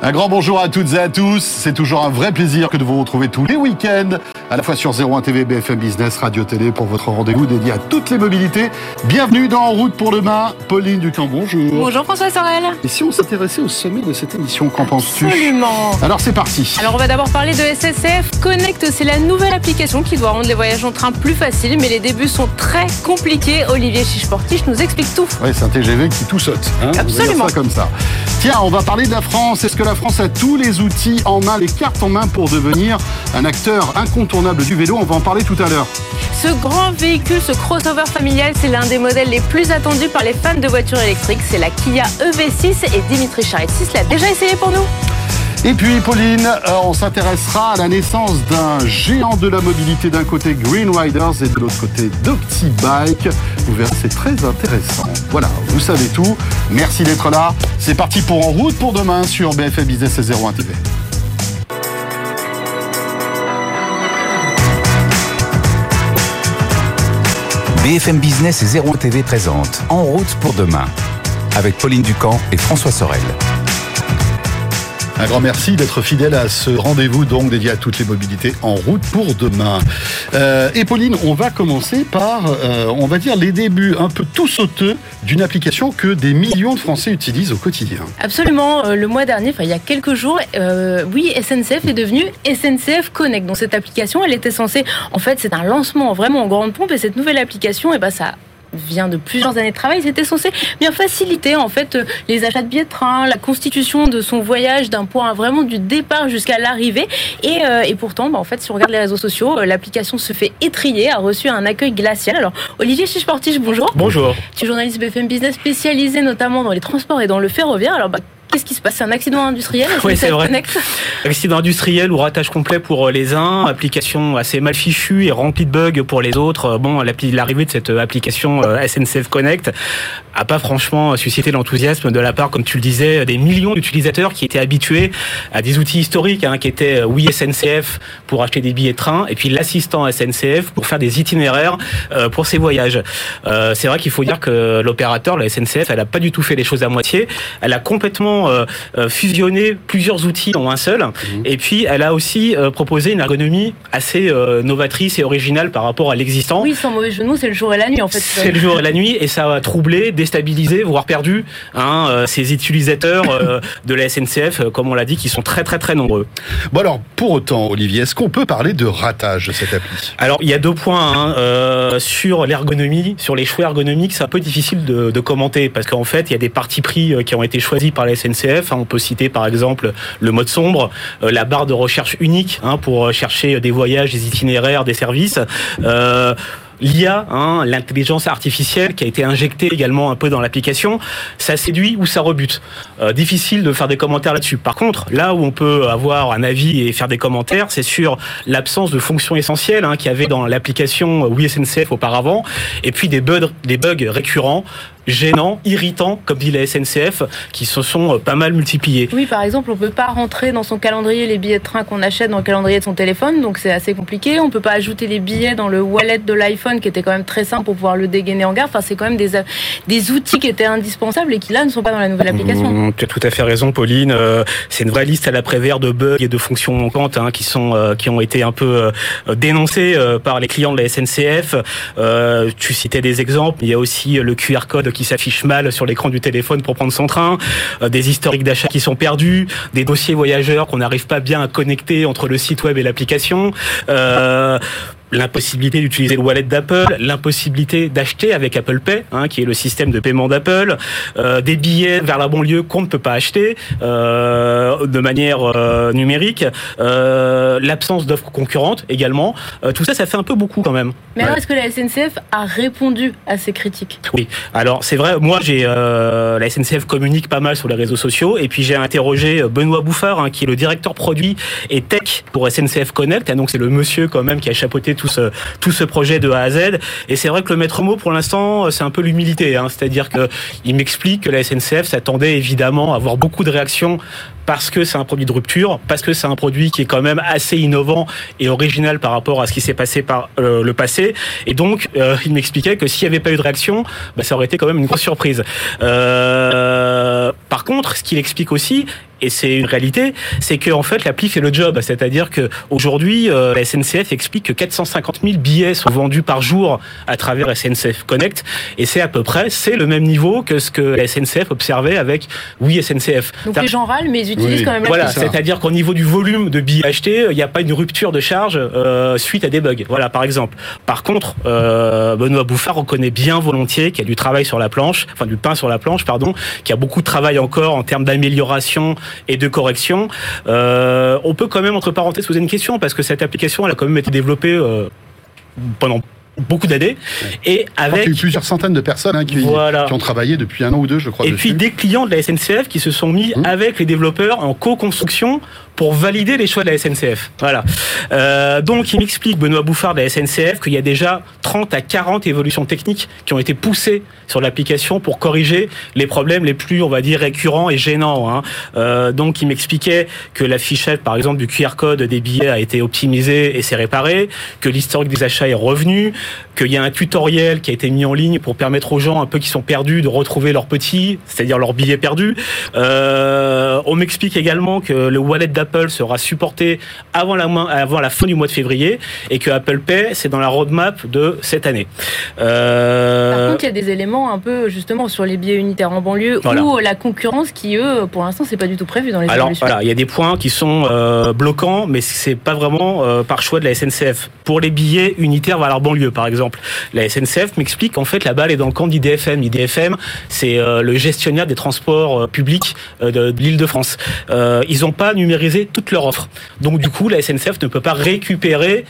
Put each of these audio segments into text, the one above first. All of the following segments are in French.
Un grand bonjour à toutes et à tous. C'est toujours un vrai plaisir que de vous retrouver tous les week-ends, à la fois sur 01 TV, BFM Business, Radio Télé, pour votre rendez-vous dédié à toutes les mobilités. Bienvenue dans En route pour demain. Pauline Ducamp, bonjour. Bonjour François Sorel. Et si on s'intéressait au sommet de cette émission, qu'en penses-tu? Absolument. Alors c'est parti. Alors on va d'abord parler de SSF Connect. C'est la nouvelle application qui doit rendre les voyages en train plus faciles, mais les débuts sont très compliqués. Olivier Chichportiche nous explique tout. Ouais, c'est un TGV qui tout saute. Hein On Absolument. ça comme ça. Tiens, on va parler de la France. Est-ce que la France a tous les outils en main, les cartes en main pour devenir un acteur incontournable? Du vélo On va en parler tout à l'heure. Ce grand véhicule, ce crossover familial, c'est l'un des modèles les plus attendus par les fans de voitures électriques. C'est la Kia EV6 et Dimitri Charitsis l'a déjà essayé pour nous. Et puis, Pauline, euh, on s'intéressera à la naissance d'un géant de la mobilité d'un côté Green Riders et de l'autre côté DoctiBike. Vous verrez, c'est très intéressant. Voilà, vous savez tout. Merci d'être là. C'est parti pour En route pour demain sur BFM Business et 01 TV. BFM Business et 01 TV présente En route pour demain avec Pauline Ducamp et François Sorel. Un grand merci d'être fidèle à ce rendez-vous donc dédié à toutes les mobilités en route pour demain. Euh, et Pauline, on va commencer par, euh, on va dire, les débuts un peu tout sauteux d'une application que des millions de Français utilisent au quotidien. Absolument. euh, Le mois dernier, enfin il y a quelques jours, oui, SNCF est devenu SNCF Connect. Donc cette application, elle était censée, en fait, c'est un lancement vraiment en grande pompe. Et cette nouvelle application, eh ben ça vient de plusieurs années de travail, c'était censé bien faciliter en fait euh, les achats de billets de train, la constitution de son voyage d'un point vraiment du départ jusqu'à l'arrivée. Et, euh, et pourtant, bah, en fait, si on regarde les réseaux sociaux, euh, l'application se fait étrier, a reçu un accueil glacial. Alors, Olivier Chichportiche, bonjour. Bonjour. Tu es journaliste BFM Business spécialisé notamment dans les transports et dans le ferroviaire. Alors, bah, qu'est-ce qui se passe? C'est un accident industriel Oui, c'est vrai. Accident industriel ou ratage complet pour euh, les uns, application assez mal fichue et remplie de bugs pour les autres. Euh, Bon, l'arrivée de cette euh, application SNCF Connect a pas franchement suscité l'enthousiasme de la part, comme tu le disais, des millions d'utilisateurs qui étaient habitués à des outils historiques, hein, qui étaient euh, oui SNCF pour acheter des billets de train et puis l'assistant SNCF pour faire des itinéraires euh, pour ses voyages. Euh, c'est vrai qu'il faut dire que l'opérateur, la SNCF, elle a pas du tout fait les choses à moitié. Elle a complètement euh, euh, fusionné plusieurs outils en un seul. Et puis, elle a aussi euh, proposé une ergonomie assez euh, novatrice et originale par rapport à l'existant. Oui, sans mauvais mots, c'est le jour et la nuit en fait. C'est le jour et la nuit et ça a troublé, déstabilisé, voire perdu hein, euh, ces utilisateurs euh, de la SNCF, euh, comme on l'a dit, qui sont très très très nombreux. Bon alors, pour autant, Olivier, est-ce qu'on peut parler de ratage de cette appli? Alors il y a deux points hein, euh, sur l'ergonomie, sur les choix ergonomiques, c'est un peu difficile de, de commenter parce qu'en fait il y a des partis pris qui ont été choisis par la SNCF. hein. on peut citer par exemple le mode sombre, euh, la barre de recherche unique hein, pour chercher des voyages, des itinéraires, des services. Euh, L'IA, hein, l'intelligence artificielle qui a été injectée également un peu dans l'application, ça séduit ou ça rebute. Euh, difficile de faire des commentaires là-dessus. Par contre, là où on peut avoir un avis et faire des commentaires, c'est sur l'absence de fonctions essentielles hein, qu'il y avait dans l'application Oui SNCF auparavant, et puis des bugs récurrents, gênants, irritants, comme dit la SNCF, qui se sont euh, pas mal multipliés. Oui, par exemple, on peut pas rentrer dans son calendrier les billets de train qu'on achète dans le calendrier de son téléphone, donc c'est assez compliqué. On peut pas ajouter les billets dans le wallet de l'iPhone, qui était quand même très simple pour pouvoir le dégainer en gare. Enfin, c'est quand même des, des outils qui étaient indispensables et qui là ne sont pas dans la nouvelle application. Mmh, tu as tout à fait raison, Pauline. Euh, c'est une vraie liste à la prévert de bugs et de fonctions manquantes hein, qui sont euh, qui ont été un peu dénoncées par les clients de la SNCF. Euh, tu citais des exemples. Il y a aussi le QR code qui s'affiche mal sur l'écran du téléphone pour prendre son train, euh, des historiques d'achat qui sont perdus, des dossiers voyageurs qu'on n'arrive pas bien à connecter entre le site web et l'application. Euh, l'impossibilité d'utiliser le wallet d'Apple, l'impossibilité d'acheter avec Apple Pay, hein, qui est le système de paiement d'Apple, euh, des billets vers la banlieue qu'on ne peut pas acheter euh, de manière euh, numérique, euh, l'absence d'offres concurrentes également. Euh, tout ça, ça fait un peu beaucoup quand même. Mais alors, Ouais. est-ce que la SNCF a répondu à ces critiques? Oui. Alors c'est vrai. Moi, j'ai euh, la SNCF communique pas mal sur les réseaux sociaux et puis j'ai interrogé Benoît Bouffard, hein, qui est le directeur produit et tech pour SNCF Connect. Et donc c'est le monsieur quand même qui a chapeauté tout ce tout ce projet de A à Z. Et c'est vrai que le maître mot pour l'instant, c'est un peu l'humilité. Hein, C'est-à-dire que il m'explique que la SNCF s'attendait évidemment à avoir beaucoup de réactions parce que c'est un produit de rupture, parce que c'est un produit qui est quand même assez innovant et original par rapport à ce qui s'est passé par euh, le passé. Et donc, euh, il m'expliquait que s'il n'y avait pas eu de réaction, bah, ça aurait été quand même une grosse surprise. Euh, par contre, ce qu'il explique aussi, et c'est une réalité, c'est que en fait l'appli fait le job. C'est-à-dire que aujourd'hui, euh, la SNCF explique que 450 000 billets sont vendus par jour à travers SNCF Connect, et c'est à peu près c'est le même niveau que ce que la SNCF observait avec Oui SNCF. Donc les gens râlent, mais ils utilisent Oui. quand même la Voilà, c'est-à-dire qu'au niveau du volume de billets achetés, il n'y a pas une rupture de charge euh, suite à des bugs. Voilà, par exemple. Par contre, euh, Benoît Bouffard reconnaît bien volontiers qu'il y a du travail sur la planche, enfin du pain sur la planche, pardon, qu'il y a beaucoup de travail encore en termes d'amélioration et de correction. Euh, on peut quand même, entre parenthèses, poser une question parce que cette application, elle a quand même été développée euh, pendant beaucoup d'années et avec y a eu plusieurs centaines de personnes hein, qui, Voilà. qui ont travaillé depuis un an ou deux, je crois. et dessus. puis des clients de la SNCF qui se sont mis Mmh. avec les développeurs en co-construction pour valider les choix de la SNCF. Voilà. Euh, donc il m'explique Benoît Bouffard de la SNCF qu'il y a déjà 30 à 40 évolutions techniques qui ont été poussées sur l'application pour corriger les problèmes les plus, on va dire, récurrents et gênants. hein. Euh, donc il m'expliquait que l'affichage, par exemple, du QR code des billets a été optimisé et s'est réparé, que l'historique des achats est revenu, qu'il y a un tutoriel qui a été mis en ligne pour permettre aux gens un peu qui sont perdus de retrouver leurs petits, c'est-à-dire leurs billets perdus. Euh, on m'explique également que le wallet d'Apple sera supporté avant la, main- avant la fin du mois de février et que Apple Pay, c'est dans la roadmap de cette année. Euh, Par contre, il y a des éléments un peu justement sur les billets unitaires en banlieue Voilà. ou la concurrence qui, eux, pour l'instant, c'est pas du tout prévu dans les Alors évolutions. voilà, il y a des points qui sont euh, bloquants, mais c'est pas vraiment euh, par choix de la SNCF. Pour les billets unitaires vers leur banlieue, par exemple, la SNCF m'explique qu'en fait la balle est dans le camp d'IDFM. IDFM, c'est euh, le gestionnaire des transports euh, publics euh, de, de l'Île-de-France. Ils n'ont pas numérisé toutes leurs offres, donc du coup la SNCF ne peut pas récupérer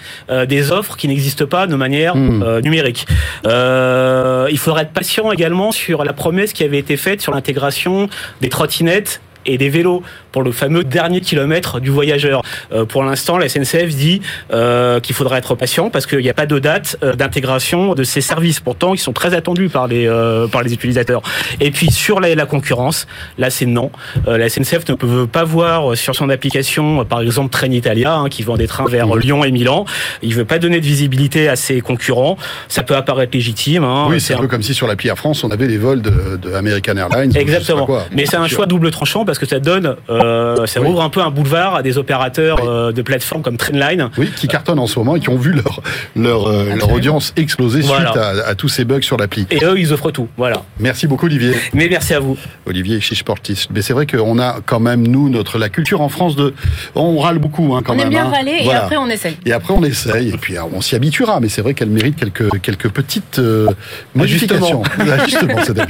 des offres qui n'existent pas de manière Hmm. numérique. Il faudra être patient également sur la promesse qui avait été faite sur l'intégration des trottinettes et des vélos pour le fameux dernier kilomètre du voyageur. Euh, pour l'instant, la SNCF dit euh, qu'il faudra être patient parce qu'il n'y a pas de date euh, d'intégration de ces services. Pourtant, ils sont très attendus par les par les utilisateurs. Et puis sur la, la concurrence, là c'est non. La SNCF ne peut pas voir sur son application, par exemple Trenitalia, hein, qui vend des trains vers Lyon et Milan. Il veut pas donner de visibilité à ses concurrents. Ça peut apparaître légitime. Hein. Oui, c'est un peu comme si sur l'appli Air France, on avait les vols de, de American Airlines. Exactement. quoi. Mais c'est un Sûr. choix double tranchant parce que ça donne, euh, ça Oui. ouvre un peu un boulevard à des opérateurs Oui. euh, de plateformes comme Trendline. Oui, qui cartonnent en ce moment et qui ont vu leur, leur, euh, leur audience exploser Voilà. suite à, à tous ces bugs sur l'appli. Et eux, ils offrent tout. Voilà. Merci beaucoup, Olivier. Mais merci à vous. Olivier Chichportis. Mais c'est vrai qu'on a quand même, nous, notre, la culture en France de. On râle beaucoup, hein, quand on même. aime bien hein. râler Voilà. et après on essaye. Et après, on essaye, et puis on s'y habituera, mais c'est vrai qu'elle mérite quelques, quelques petites euh, modifications. Ajustements, cette application.